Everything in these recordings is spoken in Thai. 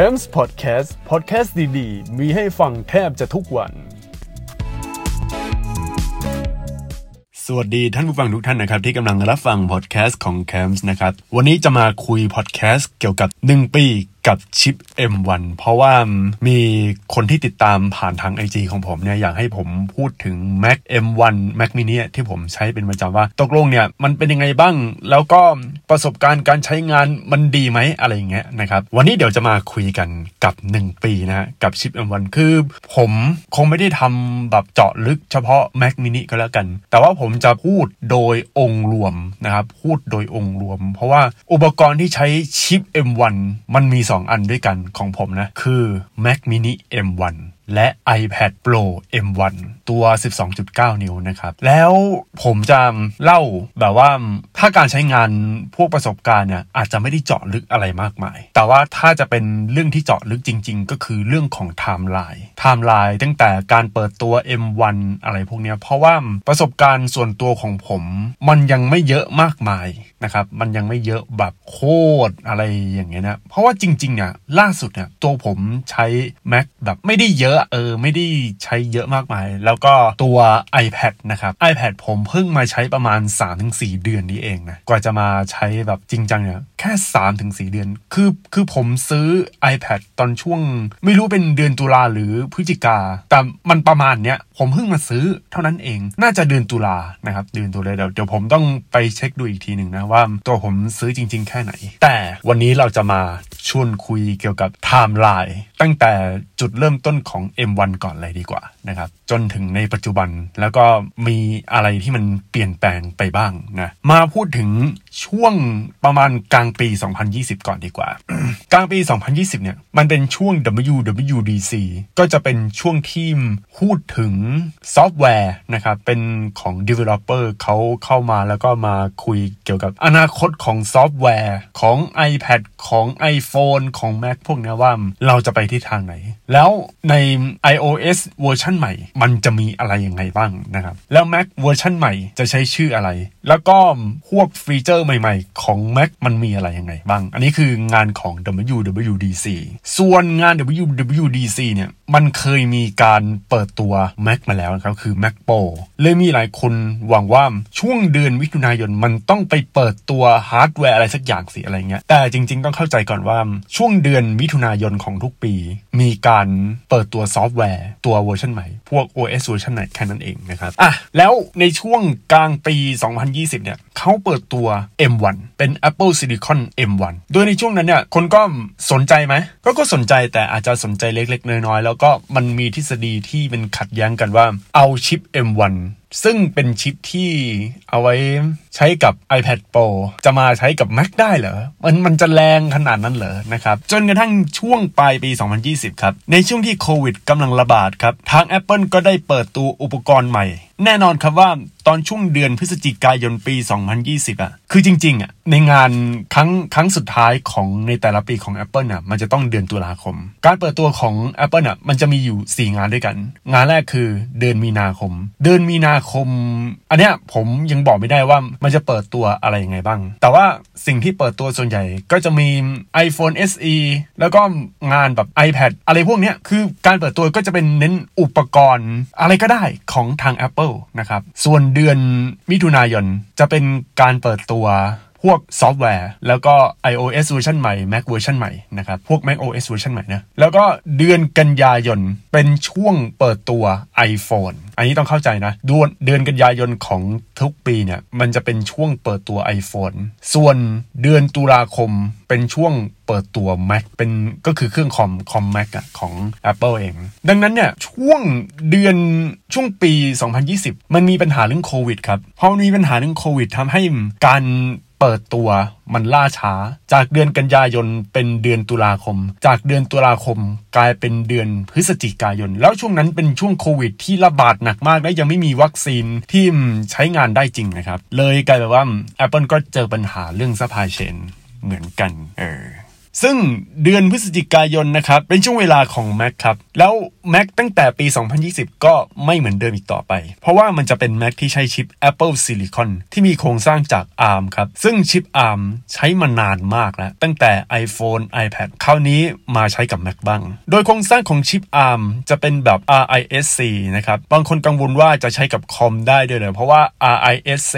c a m s Podcast Podcast ดีๆ มีให้ฟังแทบจะทุกวัน สวัสดีท่านผู้ฟังทุกท่านนะครับ ที่กำลังรับฟังพอดแคสต์ของ c a m s นะครับ วันนี้จะมาคุยพอดแคสต์เกี่ยวกับ 1 ปี กับชิป M1 เพราะว่ามีคนที่ติดตามผ่านทาง IG ของผมเนี่ยอยากให้ผมพูดถึง Mac M1 Mac mini ที่ผมใช้เป็นประจำว่าตกลงเนี่ยมันเป็นยังไงบ้าง แล้วก็ประสบการณ์การใช้งานมันดีไหมอะไรอย่างเงี้ยนะครับ วันนี้เดี๋ยวจะมาคุยกันกับ 1 ปีนะฮะกับชิป M1 คือผมคงไม่ได้ทำแบบเจาะลึกเฉพาะ Mac mini ก็แล้วกัน แต่ว่าผมจะพูดโดยองค์รวมนะครับพูดโดยองค์รวม เพราะว่าอุปกรณ์ที่ใช้ชิป M1 มันมี2 2 อันด้วยกันของผมนะ คือ Mac mini M1 และ iPad Pro M1 ตัว 12.9 นิ้วนะครับ แล้วผมจะเล่าแบบว่าถ้าการใช้งานพวกประสบการณ์เนี่ยอาจจะไม่ได้เจาะลึกอะไรมากมาย แต่ว่าถ้าจะเป็นเรื่องที่เจาะลึกจริง ๆ ก็คือเรื่องของไทม์ไลน์ไทม์ไลน์ตั้งแต่การเปิดตัว M1 อะไรพวกนี้เพราะว่าประสบการณ์ส่วนตัวของผม มันยังไม่เยอะมากมายนะครับ มันยังไม่เยอะแบบโคตรอะไรอย่างเงี้ยนะเพราะว่าจริงๆเนี่ยล่าสุดเนี่ยตัวผมใช้ Mac แบบไม่ได้เยอะเออไม่ได้ใช้เยอะมากมาย แล้วก็ตัว iPad นะครับ iPad ผมเพิ่งมาใช้ประมาณ 3-4 เดือนนี้เองนะกว่าจะมาใช้แบบจริงจังเนี่ยแค่ 3-4 เดือน คือคือผมซื้อ iPad ตอนช่วง ไม่รู้เป็นเดือนตุลาหรือพฤศจิกา แต่มันประมาณเนี้ยผมเพิ่งมาซื้อเท่านั้นเอง น่าจะเดือนตุลานะครับเดือนตุลาเดี๋ยวเดี๋ยวผมต้องไปเช็คดูอีกทีหนึ่งนะว่าตัวผมซื้อจริง ๆ แค่ไหน แต่วันนี้เราจะมาชวนคุยเกี่ยวกับไทม์ไลน์ตั้งแต่จุดเริ่มต้นของ M1 ก่อนเลยดีกว่านะครับ จนถึงในปัจจุบันแล้วก็มีอะไรที่มันเปลี่ยนแปลงไปบ้างนะ มาพูดถึง ช่วงประมาณกลางปี 2020 ก่อนดีกว่า กลางปี 2020 เนี่ย มันเป็นช่วง WWDC ก็จะเป็นช่วงที่พูดถึงซอฟต์แวร์นะครับ เป็นของ Developer เขาเข้ามาแล้วก็มาคุยเกี่ยวกับอนาคตของซอฟต์แวร์ของ iPad ของ iPhone ของ Mac พวกนี้ว่าเราจะไปที่ทางไหน แล้วใน iOS เวอร์ชันใหม่ มันจะมีอะไรยังไงบ้างนะครับ แล้ว Mac เวอร์ชันใหม่จะใช้ชื่ออะไร แล้วก็พวกฟีเจอร์ใหม่ๆ ของ Mac มันมีอะไรยังไงบ้าง อันนี้คืองานของ WWDC ส่วนงาน WWDC เนี่ย มันเคยมีการเปิดตัว Mac มาแล้วนะครับ คือ Mac Pro เลยมีหลายคนหวังว่าช่วงเดือนมิถุนายนมันต้องไปเปิดตัวฮาร์ดแวร์อะไรสักอย่างสิอะไรเงี้ย แต่จริงๆ ต้องเข้าใจก่อนว่าช่วงเดือนมิถุนายนของทุกปี มีการเปิดตัวซอฟต์แวร์ ตัวเวอร์ชันใหม่ พวก OS เวอร์ชันไหนแค่นั้นเองนะครับ อะ แล้วในช่วงกลางปี 2020 เนี่ยเขาเปิดตัว M1 เป็น Apple Silicon M1 โดยในช่วงนั้นเนี่ยคนก็สนใจไหมก็ก็สนใจแต่อาจจะสนใจเล็กๆ น้อยๆ แล้วก็มันมีทฤษฎีที่เป็นขัดแย้งกันว่าเอาชิป M1 ซึ่งเป็นชิปที่เอาไว้ใช้กับ iPad Pro จะมาใช้กับ Mac ได้เหรอ มันมันจะแรงขนาดนั้นเหรอนะครับ จนกระทั่งช่วงปลายปี 2020 ครับ ในช่วงที่โควิดกำลังระบาดครับ ทาง Apple ก็ได้เปิดตัวอุปกรณ์ใหม่ แน่นอนครับว่าตอนช่วงเดือนพฤศจิกายนปี 2020อะ คือจริง ๆอะ ในงานครั้งครั้งสุดท้ายของในแต่ละปีของ Apple น่ะ มันจะต้องเดือนตุลาคม การเปิดตัวของ Apple น่ะ มันจะมีอยู่ 4 งานด้วยกัน งานแรกคือเดือนมีนาคม เดือนมีนาคม อันเนี้ยผมยังบอกไม่ได้ว่ามันจะเปิดตัวอะไรยังไงบ้าง แต่ว่าสิ่งที่เปิดตัวส่วนใหญ่ก็จะมี iPhone SE แล้วก็งานแบบ iPad อะไรพวกเนี้ยคือการเปิดตัวก็จะเป็นเน้นอุปกรณ์อะไรก็ได้ของทาง Apple นะครับ ส่วนเดือนมิถุนายนจะเป็นการเปิดตัว พวกซอฟต์แวร์ แล้วก็ iOS เวอร์ชันใหม่ Mac เวอร์ชันใหม่นะครับ พวก Mac OS เวอร์ชันใหม่นะ แล้วก็เดือนกันยายนเป็นช่วงเปิดตัว iPhone อันนี้ต้องเข้าใจนะเดือนเดือนกันยายนของทุกปีเนี่ย มันจะเป็นช่วงเปิดตัว iPhone ส่วนเดือนตุลาคมเป็นช่วงเปิดตัว Mac เป็นก็คือเครื่องคอมคอม Mac อะของ Apple เอง ดังนั้นเนี่ย ช่วงเดือนช่วงปี 2020 มันมีปัญหาเรื่องโควิดครับพอมีปัญหาเรื่องโควิดทำให้การ เปิดตัวมันล่าช้า จากเดือนกันยายนเป็นเดือนตุลาคม จากเดือนตุลาคมกลายเป็นเดือนพฤศจิกายน แล้วช่วงนั้นเป็นช่วงโควิด ที่ระบาดหนักมากและยังไม่มีวัคซีนที่ใช้งานได้จริงนะครับ เลยกลายเป็นว่า Apple ก็เจอปัญหาเรื่อง supply chain เหมือนกัน เออ ซึ่งเดือนพฤศจิกายนนะครับ เป็นช่วงเวลาของ Mac ครับ แล้ว Mac ตั้งแต่ปี 2020 ก็ไม่เหมือนเดิมอีกต่อไป เพราะว่ามันจะเป็น Mac ที่ใช้ชิป Apple Silicon ที่มีโครงสร้างจาก ARM ครับ ซึ่งชิป ARM ใช้มานานมากแล้ว ตั้งแต่ iPhone iPad คราวนี้มาใช้กับ Mac บ้าง โดยโครงสร้างของชิป ARM จะเป็นแบบ RISC นะครับ บางคนกังวลว่าจะใช้กับคอมได้ด้วยเลยเพราะว่า RISC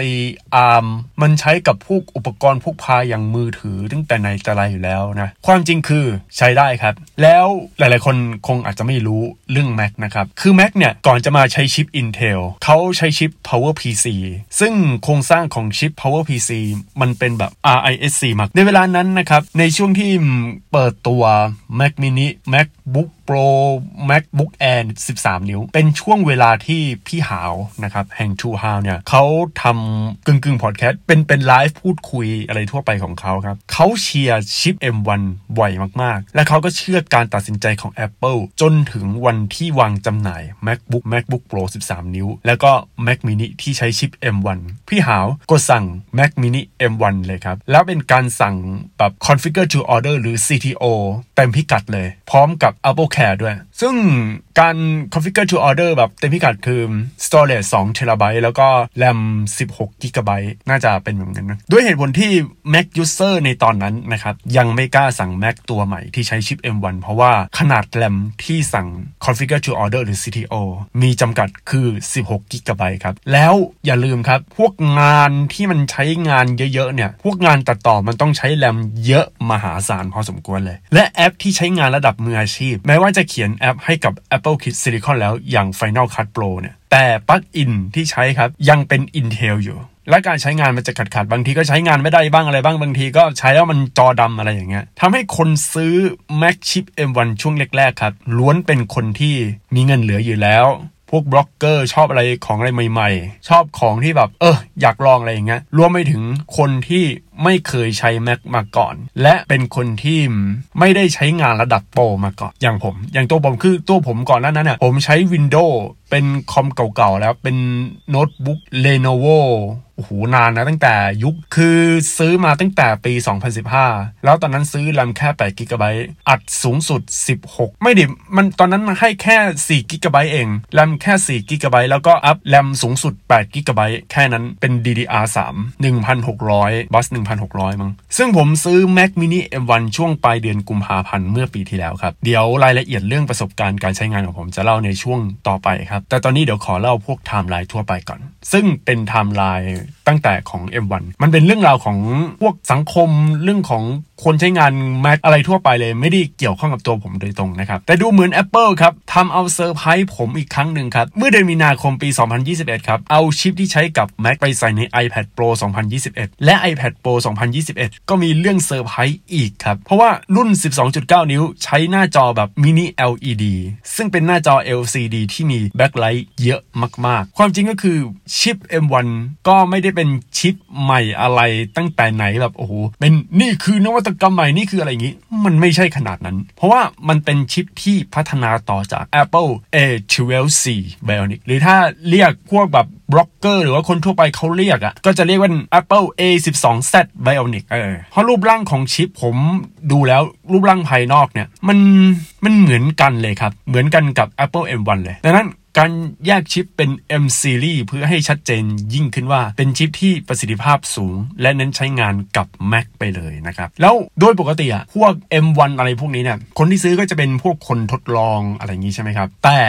ARM มันใช้กับพวกอุปกรณ์พวกพาอย่างมือถือ ตั้งแต่ในแต่ไรอยู่แล้วนะความจริงคือใช้ได้ครับ แล้วหลายๆ คนคงอาจจะไม่รู้เรื่อง Mac นะครับ คือ Mac เนี่ย ก่อนจะมาใช้ชิป Intel เขาใช้ชิป PowerPC ซึ่งโครงสร้างของชิป PowerPC มันเป็นแบบ RISC มากในเวลานั้นนะครับ ในช่วงที่เปิดตัว Mac mini MacBook Pro MacBook Air 13 นิ้ว เป็นช่วงเวลาที่พี่หาวนะครับแห่ง True How เนี่ยเขาทำกึ่งกึ่งพอดแคสต์เป็นเป็นไลฟ์พูดคุยอะไรทั่วไปของเขาครับเขาเชียร์ชิป M1 บ่อยมากๆ และเขาก็เชื่อการตัดสินใจของ Apple จนถึงวันที่วางจำหน่าย MacBook MacBook Pro 13 นิ้ว แล้วก็ Mac mini ที่ใช้ชิป M1 พี่หาวก็สั่ง Mac mini M1 เลยครับ แล้วเป็นการสั่งแบบ configure to order หรือ CTO เต็มพิกัดเลย พร้อมกับ Apple แคร์ด้วย ซึ่ง การ configure to order แบบเต็มพิกัดคือ storage 2 t b แล้วก็ RAM 16 g b น่าจะเป็นแบบนั้นนะ ด้วยเหตุผลที่ Mac user ในตอนนั้นนะครับ ยังไม่กล้าสั่ง Mac ตัวใหม่ที่ใช้ชิป M1 เพราะว่าขนาด RAM ที่สั่ง configure to order หรือ CTO มีจำกัดคือ 16 g b ครับ แล้วอย่าลืมครับ พวกงานที่มันใช้งานเยอะๆเนี่ย พวกงานตัดต่อมันต้องใช้แรมเยอะมหาศาลพอสมควรเลย และแอปที่ใช้งานระดับมืออาชีพ แม้ว่าจะเขียนแอปให้กับ Apple Silicon แล้วอย่าง Final Cut Pro เนี่ย แต่ปลั๊กอินที่ใช้ครับยังเป็น Intel อยู่ และการใช้งานมันจะขัดขัดบางทีก็ใช้งานไม่ได้บ้างอะไรบ้างบางทีก็ใช้แล้วมันจอดำอะไรอย่างเงี้ยทำให้คนซื้อ Mac Chip M1 ช่วงแรกๆครับล้วนเป็นคนที่มีเงินเหลืออยู่แล้วพวกบล็อกเกอร์ชอบอะไรของอะไรใหม่ ๆ ชอบของที่แบบ เอออยากลองอะไรอย่างเงี้ยรวมไปถึงคนที่ ไม่เคยใช้ Mac มาก่อน และเป็นคนที่ไม่ได้ใช้งานระดับโปรมาก่อน อย่างผม อย่างตัวผมคือตัวผมก่อนหน้านั้นน่ะผมใช้ Windows เป็นคอมเก่าๆแล้วเป็นโน้ตบุ๊ก Lenovo โอ้โหนานนะตั้งแต่ยุคคือซื้อมาตั้งแต่ปี 2015 แล้วตอนนั้นซื้อแรมแค่8กิกะไบต์อัดสูงสุด 16 ไม่ดิมันตอนนั้นให้แค่4กิกะไบต์เองแรมแค่4กิกะไบต์แล้วก็อัพแรมสูงสุด8กิกะไบต์แค่นั้นเป็น DDR3 1600บัส1,600 มั้ง ซึ่งผมซื้อ Mac mini M1 ช่วงปลายเดือนกุมภาพันธ์เมื่อปีที่แล้วครับ เดี๋ยวรายละเอียดเรื่องประสบการณ์การใช้งานของผมจะเล่าในช่วงต่อไปครับ แต่ตอนนี้เดี๋ยวขอเล่าพวกไทม์ไลน์ทั่วไปก่อน ซึ่งเป็นไทม์ไลน์ตั้งแต่ของ M1 มันเป็นเรื่องราวของพวกสังคมเรื่องของคนใช้งาน Mac อะไรทั่วไปเลยไม่ได้เกี่ยวข้องกับตัวผมโดยตรงนะครับ แต่ดูเหมือน Apple ครับทำเอาเซอร์ไพรส์ผมอีกครั้งหนึ่งครับ เมื่อเดือนมีนาคมปี 2021 ครับ เอาชิปที่ใช้กับ Mac ไปใส่ใน iPad Pro 2021 และ iPad Pro 2021 ก็มีเรื่องเซอร์ไพรส์อีกครับ เพราะว่ารุ่น 12.9 นิ้วใช้หน้าจอแบบมินิ LED ซึ่งเป็นหน้าจอ LCD ที่มี backlight เยอะมาก ๆ ความจริงก็คือชิป M1 ก็ไม่ได้เป็นชิปใหม่อะไรตั้งแต่ไหนแบบโอ้โหเป็นนี่คือนวัตกรรมใหม่นี่คืออะไรอย่างนี้ มันไม่ใช่ขนาดนั้น เพราะว่ามันเป็นชิปที่พัฒนาต่อจาก Apple A12C Bionic หรือถ้าเรียกพวกแบบ บล็อกเกอร์หรือว่าคนทั่วไปเขาเรียกอะ ก็จะเรียกว่า Apple A12Z Bionic เออเพราะรูปร่างของชิปผมดูแล้วรูปร่างภายนอกเนี่ย มันมันเหมือนกันเลยครับ เหมือนกันกับ Apple M1 เลยดังนั้นการแยกชิปเป็น M Series เพื่อให้ชัดเจนยิ่งขึ้นว่าเป็นชิปที่ประสิทธิภาพสูง และเน้นใช้งานกับ Mac ไปเลยนะครับ แล้วโดยปกติอะพวก M1 อะไรพวกนี้เนี่ยคนที่ซื้อก็จะเป็นพวกคนทดลองอะไรอย่างนี้ใช่ไหมครับ แต่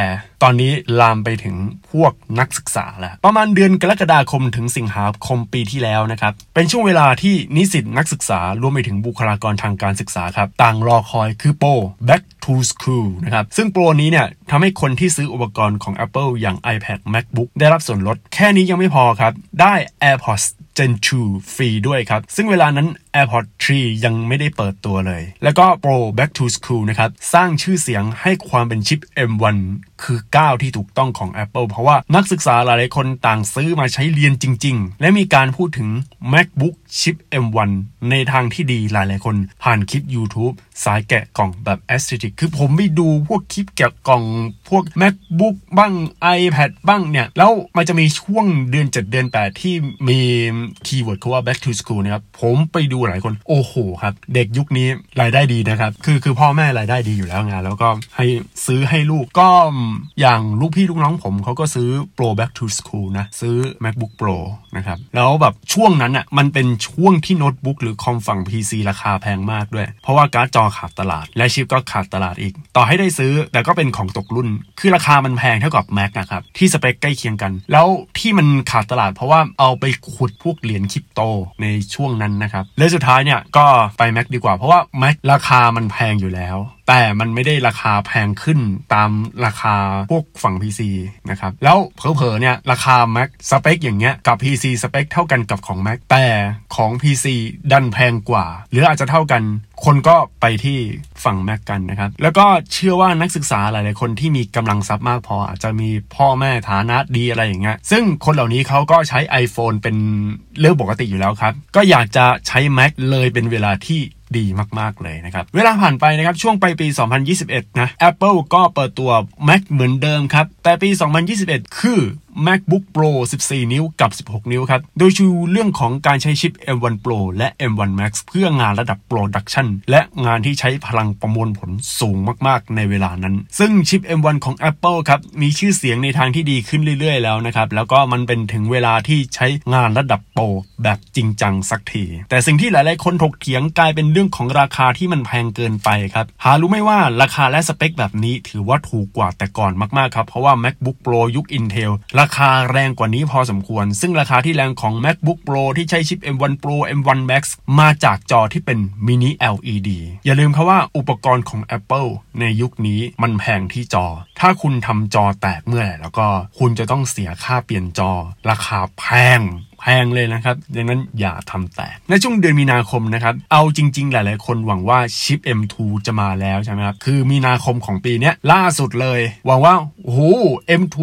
ตอนนี้ลามไปถึงพวกนักศึกษาแล้ว ประมาณเดือนกรกฎาคมถึงสิงหาคมปีที่แล้วนะครับ เป็นช่วงเวลาที่นิสิตนักศึกษารวมไปถึงบุคลากรทางการศึกษาครับ ต่างรอคอยคือโปร Back to School นะครับ ซึ่งโปรนี้เนี่ยทำให้คนที่ซื้ออุปกรณ์ของ Apple อย่าง iPad MacBook ได้รับส่วนลด แค่นี้ยังไม่พอครับ ได้ AirPods Gen 2 ฟรีด้วยครับ ซึ่งเวลานั้น AirPod 3 ยังไม่ได้เปิดตัวเลย แล้วก็ Pro Back to School นะครับ สร้างชื่อเสียงให้ความเป็นชิป M1 คือก้าวที่ถูกต้องของ Apple เพราะว่านักศึกษาหลายๆคนต่างซื้อมาใช้เรียนจริง ๆ และมีการพูดถึง MacBook ชิป M1 ในทางที่ดีหลายๆคน ผ่านคลิป YouTube สายแกะกล่องแบบ aesthetic คือผมไปดูพวกคลิปแกะกล่อง พวก MacBook บ้าง iPad บ้างเนี่ย แล้วมันจะมีช่วงเดือน 7 เดือน 8 ที่มี keyword เขาว่า back to school นะครับผมไปดูหลายคนโอ้โหครับ เด็กยุคนี้รายได้ดีนะครับคือคือพ่อแม่รายได้ดีอยู่แล้วงานแล้วก็ให้ซื้อให้ลูกก็อย่างลูกพี่ลูกน้องผมเขาก็ซื้อ Pro back to school นะซื้อ MacBook Pro นะครับแล้วแบบช่วงนั้นอะมันเป็นช่วงที่โน้ตบุ๊กหรือคอมฝั่ง PC ราคาแพงมากด้วย เพราะว่าการ์ดจอขาดตลาด และชิปก็ขาดตลาดอีก ต่อให้ได้ซื้อแต่ก็เป็นของตกรุ่น คือราคามันแพงเท่ากับ Mac นะครับที่สเปคใกล้เคียงกัน แล้วที่มันขาดตลาดเพราะว่าเอาไปขุดพวกเหรียญคริปโตในช่วงนั้นนะครับและสุดท้ายเนี่ยก็ไป Mac ดีกว่าเพราะว่าแม็กราคามันแพงอยู่แล้ว แต่มันไม่ได้ราคาแพงขึ้นตามราคาพวกฝั่ง PC นะครับ แล้วเผลอๆเนี่ยราคา Mac สเปคอย่างเงี้ยกับ PC สเปคเท่ากันกับของ Mac แต่ของ PC ดันแพงกว่า หรืออาจจะเท่ากันคนก็ไปที่ฝั่ง Mac กันนะครับ แล้วก็เชื่อว่านักศึกษาหลายๆคนที่มีกำลังทรัพย์มากพอ อาจจะมีพ่อแม่ฐานะดีอะไรอย่างเงี้ยซึ่งคนเหล่านี้เขาก็ใช้ iPhone เป็นเรื่องปกติอยู่แล้วครับ ก็อยากจะใช้ Mac เลยเป็นเวลาที่ ดีมากๆเลยนะครับ เวลาผ่านไปนะครับช่วงไปปี 2021 นะ Apple ก็เปิดตัว Mac เหมือนเดิมครับ แต่ปี 2021 คือ MacBook Pro 14 นิ้วกับ 16 นิ้วครับ โดยชูเรื่องของการใช้ชิป M1 Pro และ M1 Max เพื่องานระดับ Production และงานที่ใช้พลังประมวลผลสูงมากๆ ในเวลานั้น ซึ่งชิป M1 ของ Apple ครับ มีชื่อเสียงในทางที่ดีขึ้นเรื่อยๆ แล้วนะครับ แล้วก็มันเป็นถึงเวลาที่ใช้งานระดับโปรแบบจริงจังสักที แต่สิ่งที่หลายๆ คนถกเถียงกลายเป็นเรื่องของราคาที่มันแพงเกินไปครับ หารู้ไหมว่าราคาและสเปคแบบนี้ถือว่าถูกกว่าแต่ก่อนมากๆ ครับ เพราะว่า MacBook Pro ยุค Intel ราคาแรงกว่านี้พอสมควร ซึ่งราคาที่แรงของ MacBook Pro ที่ใช้ชิป M1 Pro M1 Max มาจากจอที่เป็น Mini LED อย่าลืมครับว่าอุปกรณ์ของ Apple ในยุคนี้มันแพงที่จอ ถ้าคุณทำจอแตกเมื่อไหร่แล้วก็คุณจะต้องเสียค่าเปลี่ยนจอ ราคาแพง แพงเลยนะครับ ดังนั้นอย่าทำแตก ในช่วงเดือนมีนาคมนะครับ เอาจริง ๆ หลาย ๆ คนหวังว่าชิป M2 จะมาแล้วใช่ไหมครับ คือมีนาคมของปีนี้ล่าสุดเลย หวังว่าโอ้โห M2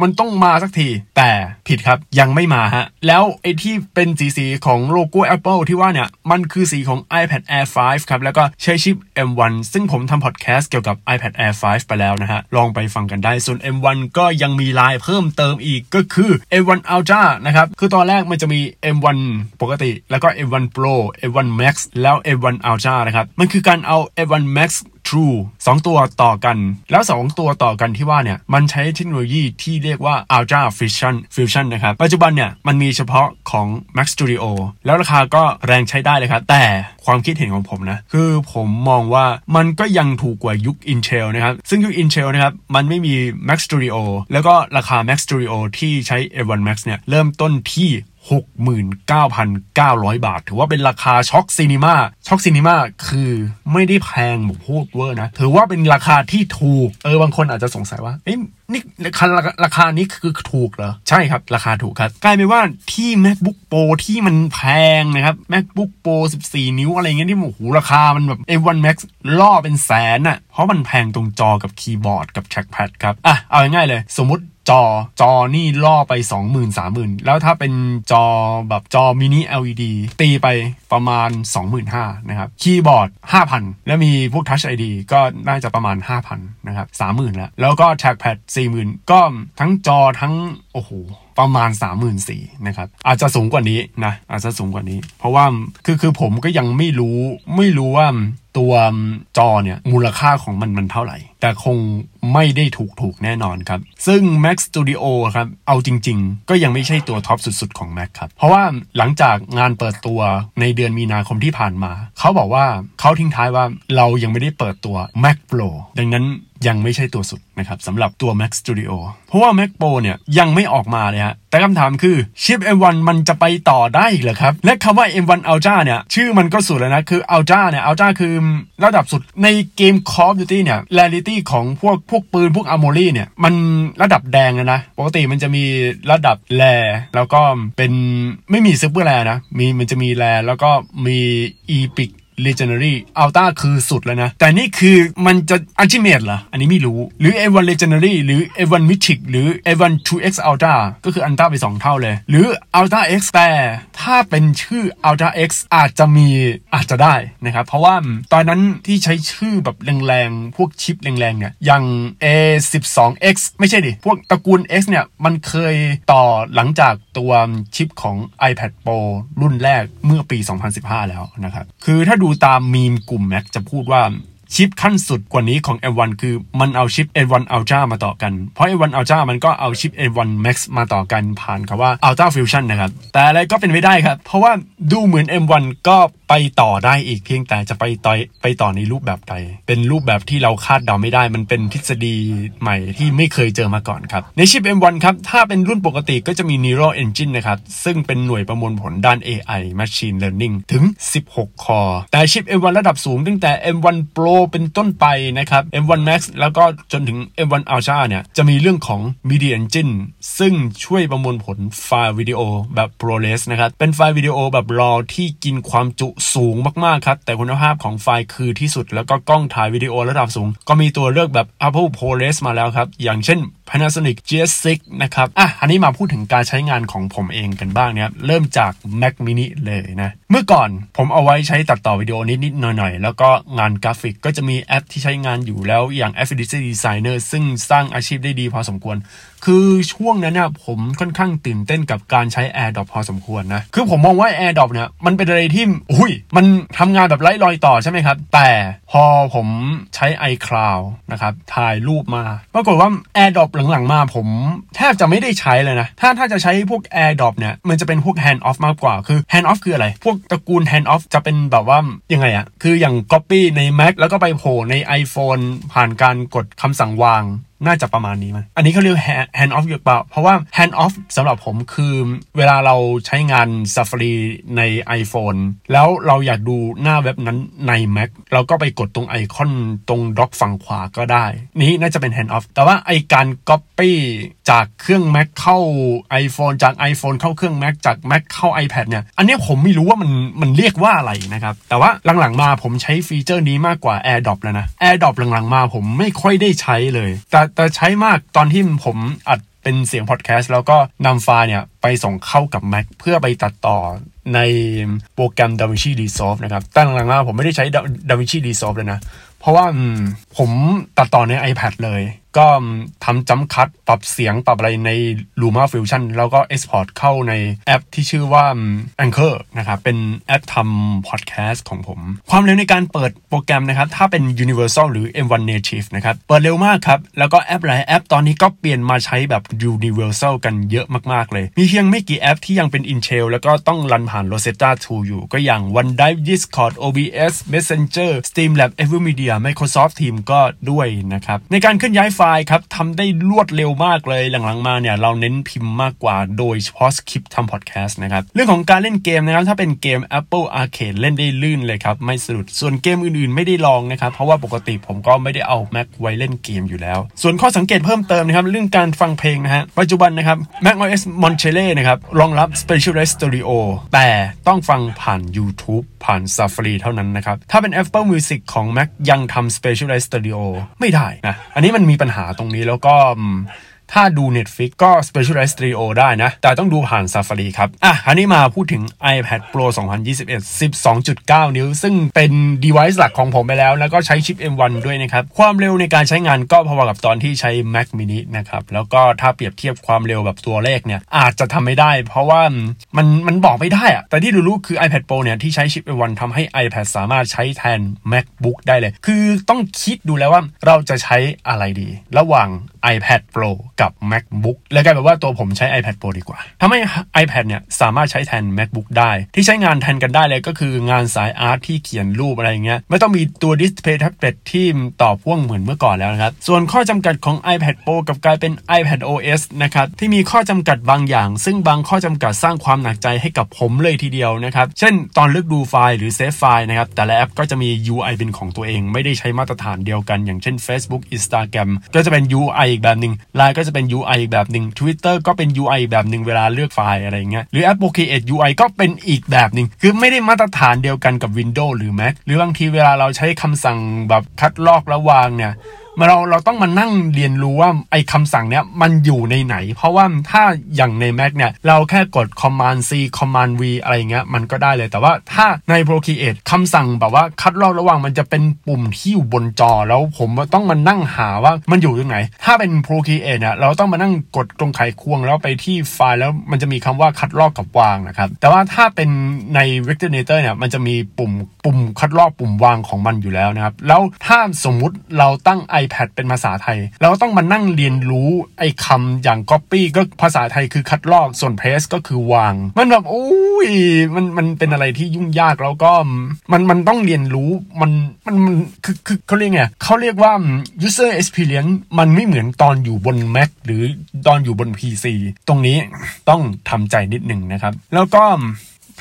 มันต้องมาสักที แต่ผิดครับยังไม่มาฮะ แล้วไอ้ที่เป็นสีสีของโลโก้ Apple ที่ว่าเนี่ย มันคือสีของ iPad Air 5 ครับ แล้วก็ใช้ชิป M1 ซึ่งผมทำพอดแคสต์เกี่ยวกับ iPad Air 5 ไปแล้วนะฮะ ลองไปฟังกันได้ ส่วน M1 ก็ยังมีลายเพิ่มเติมอีกก็คือ M1 Ultra นะครับ คือตอนแรกมันจะมี M1 ปกติ แล้วก็ M1 Pro M1 Max แล้ว M1 Ultra นะครับ มันคือการเอา M1 Max True 2 ตัวต่อกัน แล้ว 2 ตัวต่อกันที่ว่าเนี่ย มันใช้เทคโนโลยีที่เรียกว่า Ultra Fusion Fusion นะครับ ปัจจุบันเนี่ย มันมีเฉพาะของ Mac Studio แล้วราคาก็แรงใช้ได้เลยครับ แต่ความคิดเห็นของผมนะ คือผมมองว่ามันก็ยังถูกกว่ายุค Intel นะครับ ซึ่งยุค Intel นะครับ มันไม่มี Mac Studio แล้วก็ราคา Mac Studio ที่ใช้ M1 Max เนี่ย เริ่มต้นที่ 69,900 บาท ถือว่าเป็นราคาช็อกซีนีมาช็อกซีนีมาคือไม่ได้แพงหมูโคตรเวอร์นะ ถือว่าเป็นราคาที่ถูก เออบางคนอาจจะสงสัยว่าเอ้ยนี่ราคาราคานี้คือถูกเหรอ ใช่ครับ ราคาถูกครับ กลายเป็นว่าที่ MacBook Pro ที่มันแพงนะครับ MacBook Pro 14 นิ้วอะไรเงี้ยที่โอ้โหราคามันแบบ M1 Max ล่อเป็นแสนอะเพราะมันแพงตรงจอกับคีย์บอร์ดกับ trackpad ครับอะเอาง่ายๆเลย สมมติ จอจอนี่ล่อไป 20,000 30,000 แล้วถ้าเป็นจอแบบจอมินิ LED ตีไปประมาณ 25,000นะครับ คีย์บอร์ด 5,000 แล้วมีพวก Touch ID ก็น่าจะประมาณ 5,000นะครับ30,000 แล้ว แล้วก็แท็กแพด40,000 ก็ทั้งจอทั้ง โอ้โหประมาณ 34,000นะครับ อาจจะสูงกว่านี้นะ อาจจะสูงกว่านี้ เพราะว่าคือคือผมก็ยังไม่รู้ไม่รู้ว่า ตัวจอเนี่ยมูลค่าของมันมันเท่าไหร่ แต่คงไม่ได้ถูกถูกแน่นอนครับ ซึ่ง Mac Studio ครับ เอาจริง ๆ ก็ยังไม่ใช่ตัวท็อปสุด ๆ ของ Mac ครับ เพราะว่าหลังจากงานเปิดตัวในเดือนมีนาคมที่ผ่านมา เขาบอกว่าเขาทิ้งท้ายว่าเรายังไม่ได้เปิดตัว Mac Pro ดังนั้นยังไม่ใช่ตัวสุดนะครับสำหรับตัว Mac Studio เพราะว่า Mac Pro เนี่ยยังไม่ออกมาเลยฮะแต่คำถามคือชิป M1 มันจะไปต่อได้อีกเหรอครับ และคำว่า M1 Ultra เนี่ย ชื่อมันก็สุดแล้วนะ คือ Ultra เนี่ย Ultra คือระดับสุดในเกม Call of Duty เนี่ย Rarity ของพวกพวกปืน พวก Armory เนี่ย มันระดับแดงนะ ปกติมันจะมีระดับ rare แล้วก็เป็นไม่มี super rare นะมีมันจะมี rare แล้วก็มี Epic Legendary Ultra คือสุดแล้วนะ แต่นี่คือมันจะ Ultimate เหรอ อันนี้ไม่รู้ หรือ M1 Legendary หรือ M1 Mythic หรือ M1 2X Ultra ก็คือ Ultra ไป 2 เท่าเลย หรือ Ultra X แต่ถ้าเป็นชื่อ Ultra X อาจจะมีอาจจะได้นะครับ เพราะว่าตอนนั้นที่ใช้ชื่อแบบแรงๆ พวกชิปแรงๆเนี่ยอย่าง A12X ไม่ใช่ดิ พวกตระกูล X เนี่ยมันเคยต่อหลังจากตัวชิปของ iPad Pro รุ่นแรกเมื่อปี 2015 แล้วนะครับ คือถ้าดููตามมีมกลุ่มแม็กจะพูดว่า ชิปขั้นสุดกว่านี้ของ M1 คือมันเอาชิป M1 Ultra มาต่อกัน เพราะ M1 Ultra มันก็เอาชิป M1 Max มาต่อกันผ่านคำว่า Ultra Fusion นะครับ แต่อะไรก็เป็นไม่ได้ครับ เพราะว่าดูเหมือน M1 ก็ไปต่อได้อีกเพียงแต่จะไปต่อไปต่อในรูปแบบใด เป็นรูปแบบที่เราคาดเดาไม่ได้ มันเป็นทฤษฎีใหม่ที่ไม่เคยเจอมาก่อนครับ ในชิป M1 ครับ ถ้าเป็นรุ่นปกติก็จะมี Neural Engine นะครับ ซึ่งเป็นหน่วยประมวลผลด้าน AI Machine Learning ถึง 16 คอแต่ชิป M1 ระดับสูงตั้งแต่ M1 Pro เป็นต้นไปนะครับ M1 Max แล้วก็จนถึง M1 Ultra เนี่ย จะมีเรื่องของ Media Engine ซึ่งช่วยประมวลผลไฟล์วิดีโอแบบ ProRes นะครับ เป็นไฟล์วิดีโอแบบ RAW ที่กินความจุสูงมาก ๆ ครับ แต่คุณภาพของไฟล์คือที่สุด แล้วก็กล้องถ่ายวิดีโอระดับสูง ก็มีตัวเลือกแบบ Apple ProRes มาแล้วครับ อย่างเช่น Panasonic GH6 นะครับอะอันนี้มาพูดถึงการใช้งานของผมเองกันบ้างเนี่ยเริ่มจาก Mac mini เลยนะเมื่อก่อนผมเอาไว้ใช้ตัดต่อวิดีโอนิดๆหน่อยๆ แล้วก็งานกราฟิกก็จะมีแอปที่ใช้งานอยู่แล้วอย่าง Affinity Designer ซึ่งสร้างอาชีพได้ดีพอสมควร คือช่วงนั้นเนี่ยผมค่อนข้างตื่นเต้นกับการใช้ AirDrop พอสมควรนะคือผมมองว่า AirDrop เนี่ยมันเป็นอะไรที่อุ้ยมันทำงานแบบไร้รอยต่อใช่ไหมครับ แต่พอผมใช้ iCloud นะครับถ่ายรูปมาปรากฏว่า AirDrop หลังๆมาผมแทบจะไม่ได้ใช้เลยนะ ถ้าถ้าจะใช้พวก AirDrop เนี่ย มันจะเป็นพวก Hand Off มากกว่า คือ Hand Off คืออะไร พวกตระกูล Hand Off จะเป็นแบบว่ายังไงอะคืออย่าง Copy ใน Mac แล้วก็ไปโผล่ใน iPhone ผ่านการกดคำสั่งวาง น่าจะประมาณนี้มั้ยอันนี้เขาเรียก hand off อยู่เปล่าเพราะว่า hand off สำหรับผมคือเวลาเราใช้งาน Safari ใน iPhone แล้วเราอยากดูหน้าเว็บนั้นใน Mac เราก็ไปกดตรงไอคอนตรงด็อกฝั่งขวาก็ได้ นี้น่าจะเป็น hand off แต่ว่าไอการ copy จากเครื่อง Mac เข้า iPhone จาก iPhone เข้าเครื่อง Mac จาก Mac เข้า iPad เนี่ย อันนี้ผมไม่รู้ว่ามันมันเรียกว่าอะไรนะครับ แต่ว่าหลังๆมาผมใช้ฟีเจอร์นี้มากกว่า AirDrop แล้วนะ AirDrop หลังๆมาผมไม่ค่อยได้ใช้เลย แต่แต่ใช้มากตอนที่ผมอัดเป็นเสียงพอดแคสต์แล้วก็นำไฟล์เนี่ย ไปส่งเข้ากับ Mac เพื่อไปตัดต่อในโปรแกรม DaVinci Resolve นะครับแต่หลังๆผมไม่ได้ใช้ DaVinci Resolve เลยนะ เพราะว่าผมตัดต่อใน iPad เลยก็ทำจัมคัดปรับเสียงปรับอะไรใน Luma Fusion แล้วก็ Export เข้าในแอปที่ชื่อว่า Anchor นะครับเป็นแอปทำพอดแคสต์ของผม ความเร็วในการเปิดโปรแกรมนะครับ ถ้าเป็น Universal หรือ M1 Native นะครับ เปิดเร็วมากครับ แล้วก็แอปหลายแอปตอนนี้ก็เปลี่ยนมาใช้แบบ Universal กันเยอะมาก ๆ เลย มีเพียงไม่กี่แอปที่ยังเป็น Intel แล้วก็ต้องรันผ่าน Rosetta 2 อยู่ ก็อย่าง OneDrive Discord OBS Messenger Streamlabs AVerMedia Microsoft Teams ก็ด้วยนะครับในการเคลื่อนย้ายไฟล์ครับทำได้รวดเร็วมากเลยหลังๆมาเนี่ยเราเน้นพิมพ์มากกว่าโดยเฉพาะสคริปต์ทำพอดแคสต์นะครับเรื่องของการเล่นเกมนะครับถ้าเป็นเกม Apple Arcade เล่นได้ลื่นเลยครับไม่สะดุดส่วนเกมอื่นๆ ไม่ได้ลองนะครับเพราะว่าปกติผมก็ไม่ได้เอา Mac ไว้เล่นเกมอยู่แล้ว ส่วนข้อสังเกตเพิ่มเติมนะครับเรื่องการฟังเพลงนะฮะปัจจุบันนะครับ Mac OS Monterey นะครับรองรับ Specialized Stereo แต่ต้องฟังผ่าน YouTube ผ่าน Safari เท่านั้นนะครับ ถ้าเป็น Apple Music ของ Mac ยังทำ Specialized Studio ไม่ได้นะ อันนี้มันมีปัญหาตรงนี้แล้วก็ ถ้าดู Netflix ก็ Specialized Stereo ได้นะ แต่ต้องดูผ่าน Safari ครับ อะอันนี้มาพูดถึง iPad Pro 2021 12.9 นิ้ว ซึ่งเป็น device หลักของผมไปแล้ว แล้วก็ใช้ชิป M1 ด้วยนะครับ ความเร็วในการใช้งานก็พอๆกับตอนที่ใช้ Mac mini นะครับ แล้วก็ถ้าเปรียบเทียบความเร็วแบบตัวเลขเนี่ย อาจจะทำไม่ได้ เพราะว่ามันมันบอกไม่ได้อะแต่ที่รู้ๆคือ iPad Pro เนี่ยที่ใช้ชิป M1 ทำให้ iPad สามารถใช้แทน MacBook ได้เลย คือต้องคิดดูแล้วว่าเราจะใช้อะไรดี ระหว่าง iPad Pro กับ MacBook แล้วกลายเป็นว่าตัวผมใช้ iPad Pro ดีกว่าทำให้ iPad เนี่ยสามารถใช้แทน MacBook ได้ ที่ใช้งานแทนกันได้เลยก็คืองานสายอาร์ตที่เขียนรูปอะไรอย่างเงี้ยไม่ต้องมีตัวดิสเพย์แท็บเล็ตที่ต่อพ่วงเหมือนเมื่อก่อนแล้วนะครับ ส่วนข้อจำกัดของ iPad Pro กับกลายเป็น iPad OS นะครับที่มีข้อจำกัดบางอย่าง ซึ่งบางข้อจำกัดสร้างความหนักใจให้กับผมเลยทีเดียวนะครับ เช่นตอนเลือกดูไฟล์หรือเซฟไฟล์นะครับแต่ละแอปก็จะมี UI เป็นของตัวเอง ไม่ได้ใช้มาตรฐานเดียวกัน อย่างเช่น Facebook Instagram ก็จะเป็น UI อีกแบบหนึ่ง Line ก็จะเป็น UI อีกแบบหนึ่ง Twitter ก็เป็น UI แบบหนึ่งเวลาเลือกไฟล์อะไรเงี้ยหรือแอป Procreate UI ก็เป็นอีกแบบหนึ่งคือไม่ได้มาตรฐานเดียวกันกับ Windows หรือ Mac หรือบางทีเวลาเราใช้คำสั่งแบบคัดลอกระวางเนี่ย เราเราต้องมานั่งเรียนรู้ว่าไอ้คำสั่งเนี้ยมันอยู่ในไหน เพราะว่าถ้าอย่างใน Mac เนี่ย เราแค่กด Command C Command V อะไรเงี้ยมันก็ได้เลย แต่ว่าถ้าใน Procreate คำสั่งแบบว่าคัดลอกระหว่างมันจะเป็นปุ่มที่อยู่บนจอแล้วผมต้องมานั่งหาว่ามันอยู่ตรงไหน ถ้าเป็น Procreate เนี่ยเราต้องมานั่งกดตรงไขควงแล้วไปที่ไฟล์แล้วมันจะมีคำว่าคัดลอกกับวางนะครับแต่ว่าถ้าเป็นใน Vectornator เนี่ยมันจะมีปุ่มปุ่มคัดลอกปุ่มวางของมันอยู่แล้วนะครับแล้วถ้าสมมุติเราตั้ง iPad เป็นภาษาไทยเราต้องมานั่งเรียนรู้ไอ้คำอย่าง Copy ก็ภาษาไทยคือคัดลอกส่วน Paste ก็คือวาง มันแบบโอ้ยมันมันเป็นอะไรที่ยุ่งยากแล้วก็มันมันต้องเรียนรู้มันมันมันคือคือเขาเรียกไงเขาเรียกว่า user experience มันไม่เหมือนตอนอยู่บน Mac หรือตอนอยู่บน PC ตรงนี้ต้องทำใจนิดหนึ่งนะครับ แล้วก็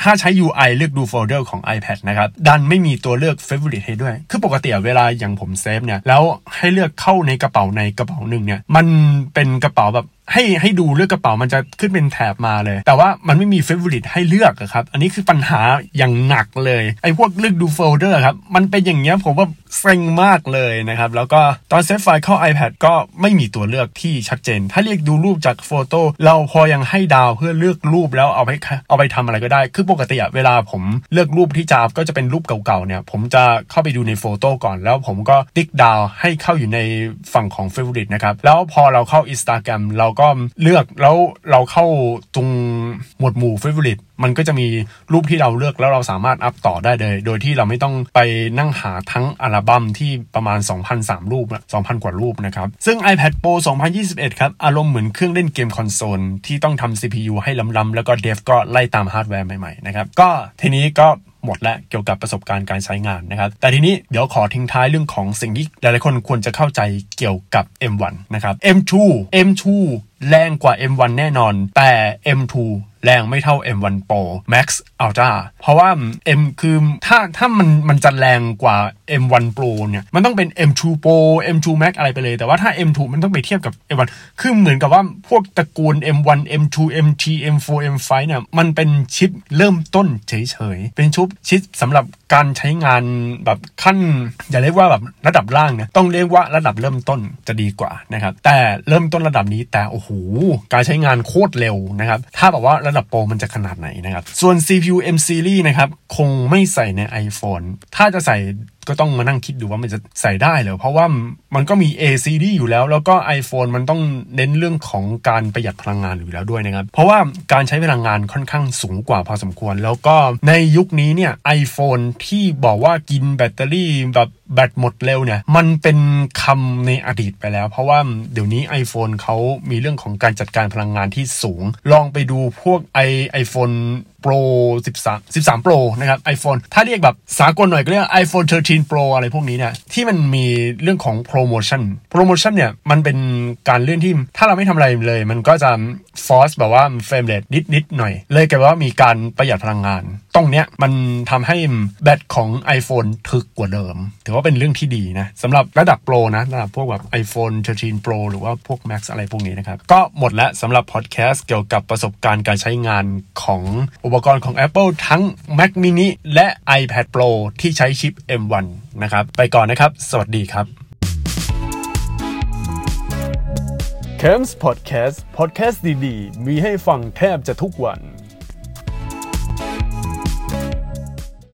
ถ้าใช้ UI เลือกดูโฟลเดอร์ของ iPad นะครับดันไม่มีตัวเลือก Favorite ให้ด้วย คือปกติเวลาอย่างผมเซฟเนี่ยแล้วให้เลือกเข้าในกระเป๋าในกระเป๋าหนึ่งเนี่ยมันเป็นกระเป๋าแบบให้ให้ดูเลือกกระเป๋ามันจะขึ้นเป็นแถบมาเลย แต่ว่ามันไม่มี favorite ให้เลือกครับ อันนี้คือปัญหาอย่างหนักเลย ไอ้พวกเลือกดูโฟลเดอร์ครับ มันเป็นอย่างเงี้ยผมว่าเซ็งมากเลยนะครับ แล้วก็ตอนเซฟไฟล์เข้า iPad ก็ไม่มีตัวเลือกที่ชัดเจน ถ้าเรียกดูรูปจาก Photo เราพอยังให้ดาวเพื่อเลือกรูปแล้วเอาไปเอาไปทำอะไรก็ได้ คือปกติอะเวลาผมเลือกรูปที่จะก็จะเป็นรูปเก่าๆเนี่ย ผมจะเข้าไปดูใน Photo ก่อน แล้วผมก็ติ๊กดาวให้เข้าอยู่ในฝั่งของ favorite นะครับ แล้วพอเราเข้า Instagram เราก็เลือกแล้วเราเข้าตรงหมวดหมู่ favorite มันก็จะมีรูปที่เราเลือกแล้วเราสามารถอัพต่อได้เลย โดยที่เราไม่ต้องไปนั่งหาทั้งอัลบั้มที่ประมาณ 2,003 รูป2,000 กว่ารูปนะครับ ซึ่ง iPad Pro 2021 ครับ อารมณ์เหมือนเครื่องเล่นเกมคอนโซลที่ต้องทำ CPU ให้ล้ำๆแล้วก็ dev ก็ไล่ตามฮาร์ดแวร์ใหม่ๆนะครับ ก็ทีนี้ก็หมดแล้วเกี่ยวกับประสบการณ์การใช้งานนะครับ แต่ทีนี้เดี๋ยวขอทิ้งท้ายเรื่องของสิ่งที่หลายๆคนควรจะเข้าใจเกี่ยวกับ M1 นะครับ M2 M2 แรงกว่า M1 แน่นอน แต่ M2 แรงไม่เท่า M1 Pro Max Ultra เพราะว่า M คือถ้าถ้ามันมันจะแรงกว่า M1 Pro เนี่ย มันต้องเป็น M2 Pro M2 Max อะไรไปเลย แต่ว่าถ้า M2 มันต้องไปเทียบกับ M1 คือเหมือนกับว่าพวกตระกูล M1 M2 MT M4 M5 เนี่ย มันเป็นชิปเริ่มต้นเฉยๆ เป็นชุบชิปสำหรับการใช้งานแบบขั้น อย่าเรียกว่าแบบระดับล่างนี่ยต้องเรียกว่าระดับเริ่มต้นจะดีกว่านะครับแต่เริ่มต้นระดับนี้แต่โอ้โหการใช้งานโคตรเร็วนะครับถ้าแบบว่าระดับโปรมันจะขนาดไหนนะครับ ส่วน CPU M series นะครับ คงไม่ใส่ใน iPhone ถ้าจะใส่ ก็ต้องมานั่งคิดดูว่ามันจะใส่ได้เหรอเพราะว่ามันก็มี ACD อยู่แล้ว แล้วก็ iPhone มันต้องเน้นเรื่องของการประหยัดพลังงานอยู่แล้วด้วยนะครับ เพราะว่าการใช้พลังงานค่อนข้างสูงกว่าพอสมควร แล้วก็ในยุคนี้เนี่ย iPhone ที่บอกว่ากินแบตเตอรี่แบบแบตหมดเร็วเนี่ย มันเป็นคำในอดีตไปแล้ว เพราะว่าเดี๋ยวนี้ iPhone เขามีเรื่องของการจัดการพลังงานที่สูง ลองไปดูพวกไอไอโฟน Pro 13 13 Pro นะครับ iPhone ถ้าเรียกแบบสากลหน่อยก็เรียก iPhone 13 Pro อะไรพวกนี้เนี่ยที่มันมีเรื่องของ ProMotion ProMotion เนี่ยมันเป็นการเลื่อนที่ถ้าเราไม่ทำอะไรเลย มันก็จะ force แบบว่า frame rate นิดนิดหน่อย เลยกลายว่ามีการประหยัดพลังงาน ตรงเนี้ยมันทำให้แบตของ iPhone ถึกกว่าเดิม ถือว่าเป็นเรื่องที่ดีนะสำหรับระดับโปรนะระดับพวกแบบ iPhone 13 Pro หรือว่าพวก Max อะไรพวกนี้นะครับ ก็หมดแล้วสำหรับพอดแคสต์เกี่ยวกับประสบการณ์การใช้งานของอุปกรณ์ของ Apple ทั้ง Mac mini และ iPad Pro ที่ใช้ชิป M1 นะครับ ไปก่อนนะครับ สวัสดีครับ c a m p s Podcast พอดแคสต์ดี ๆ มีให้ฟังแทบจะทุกวัน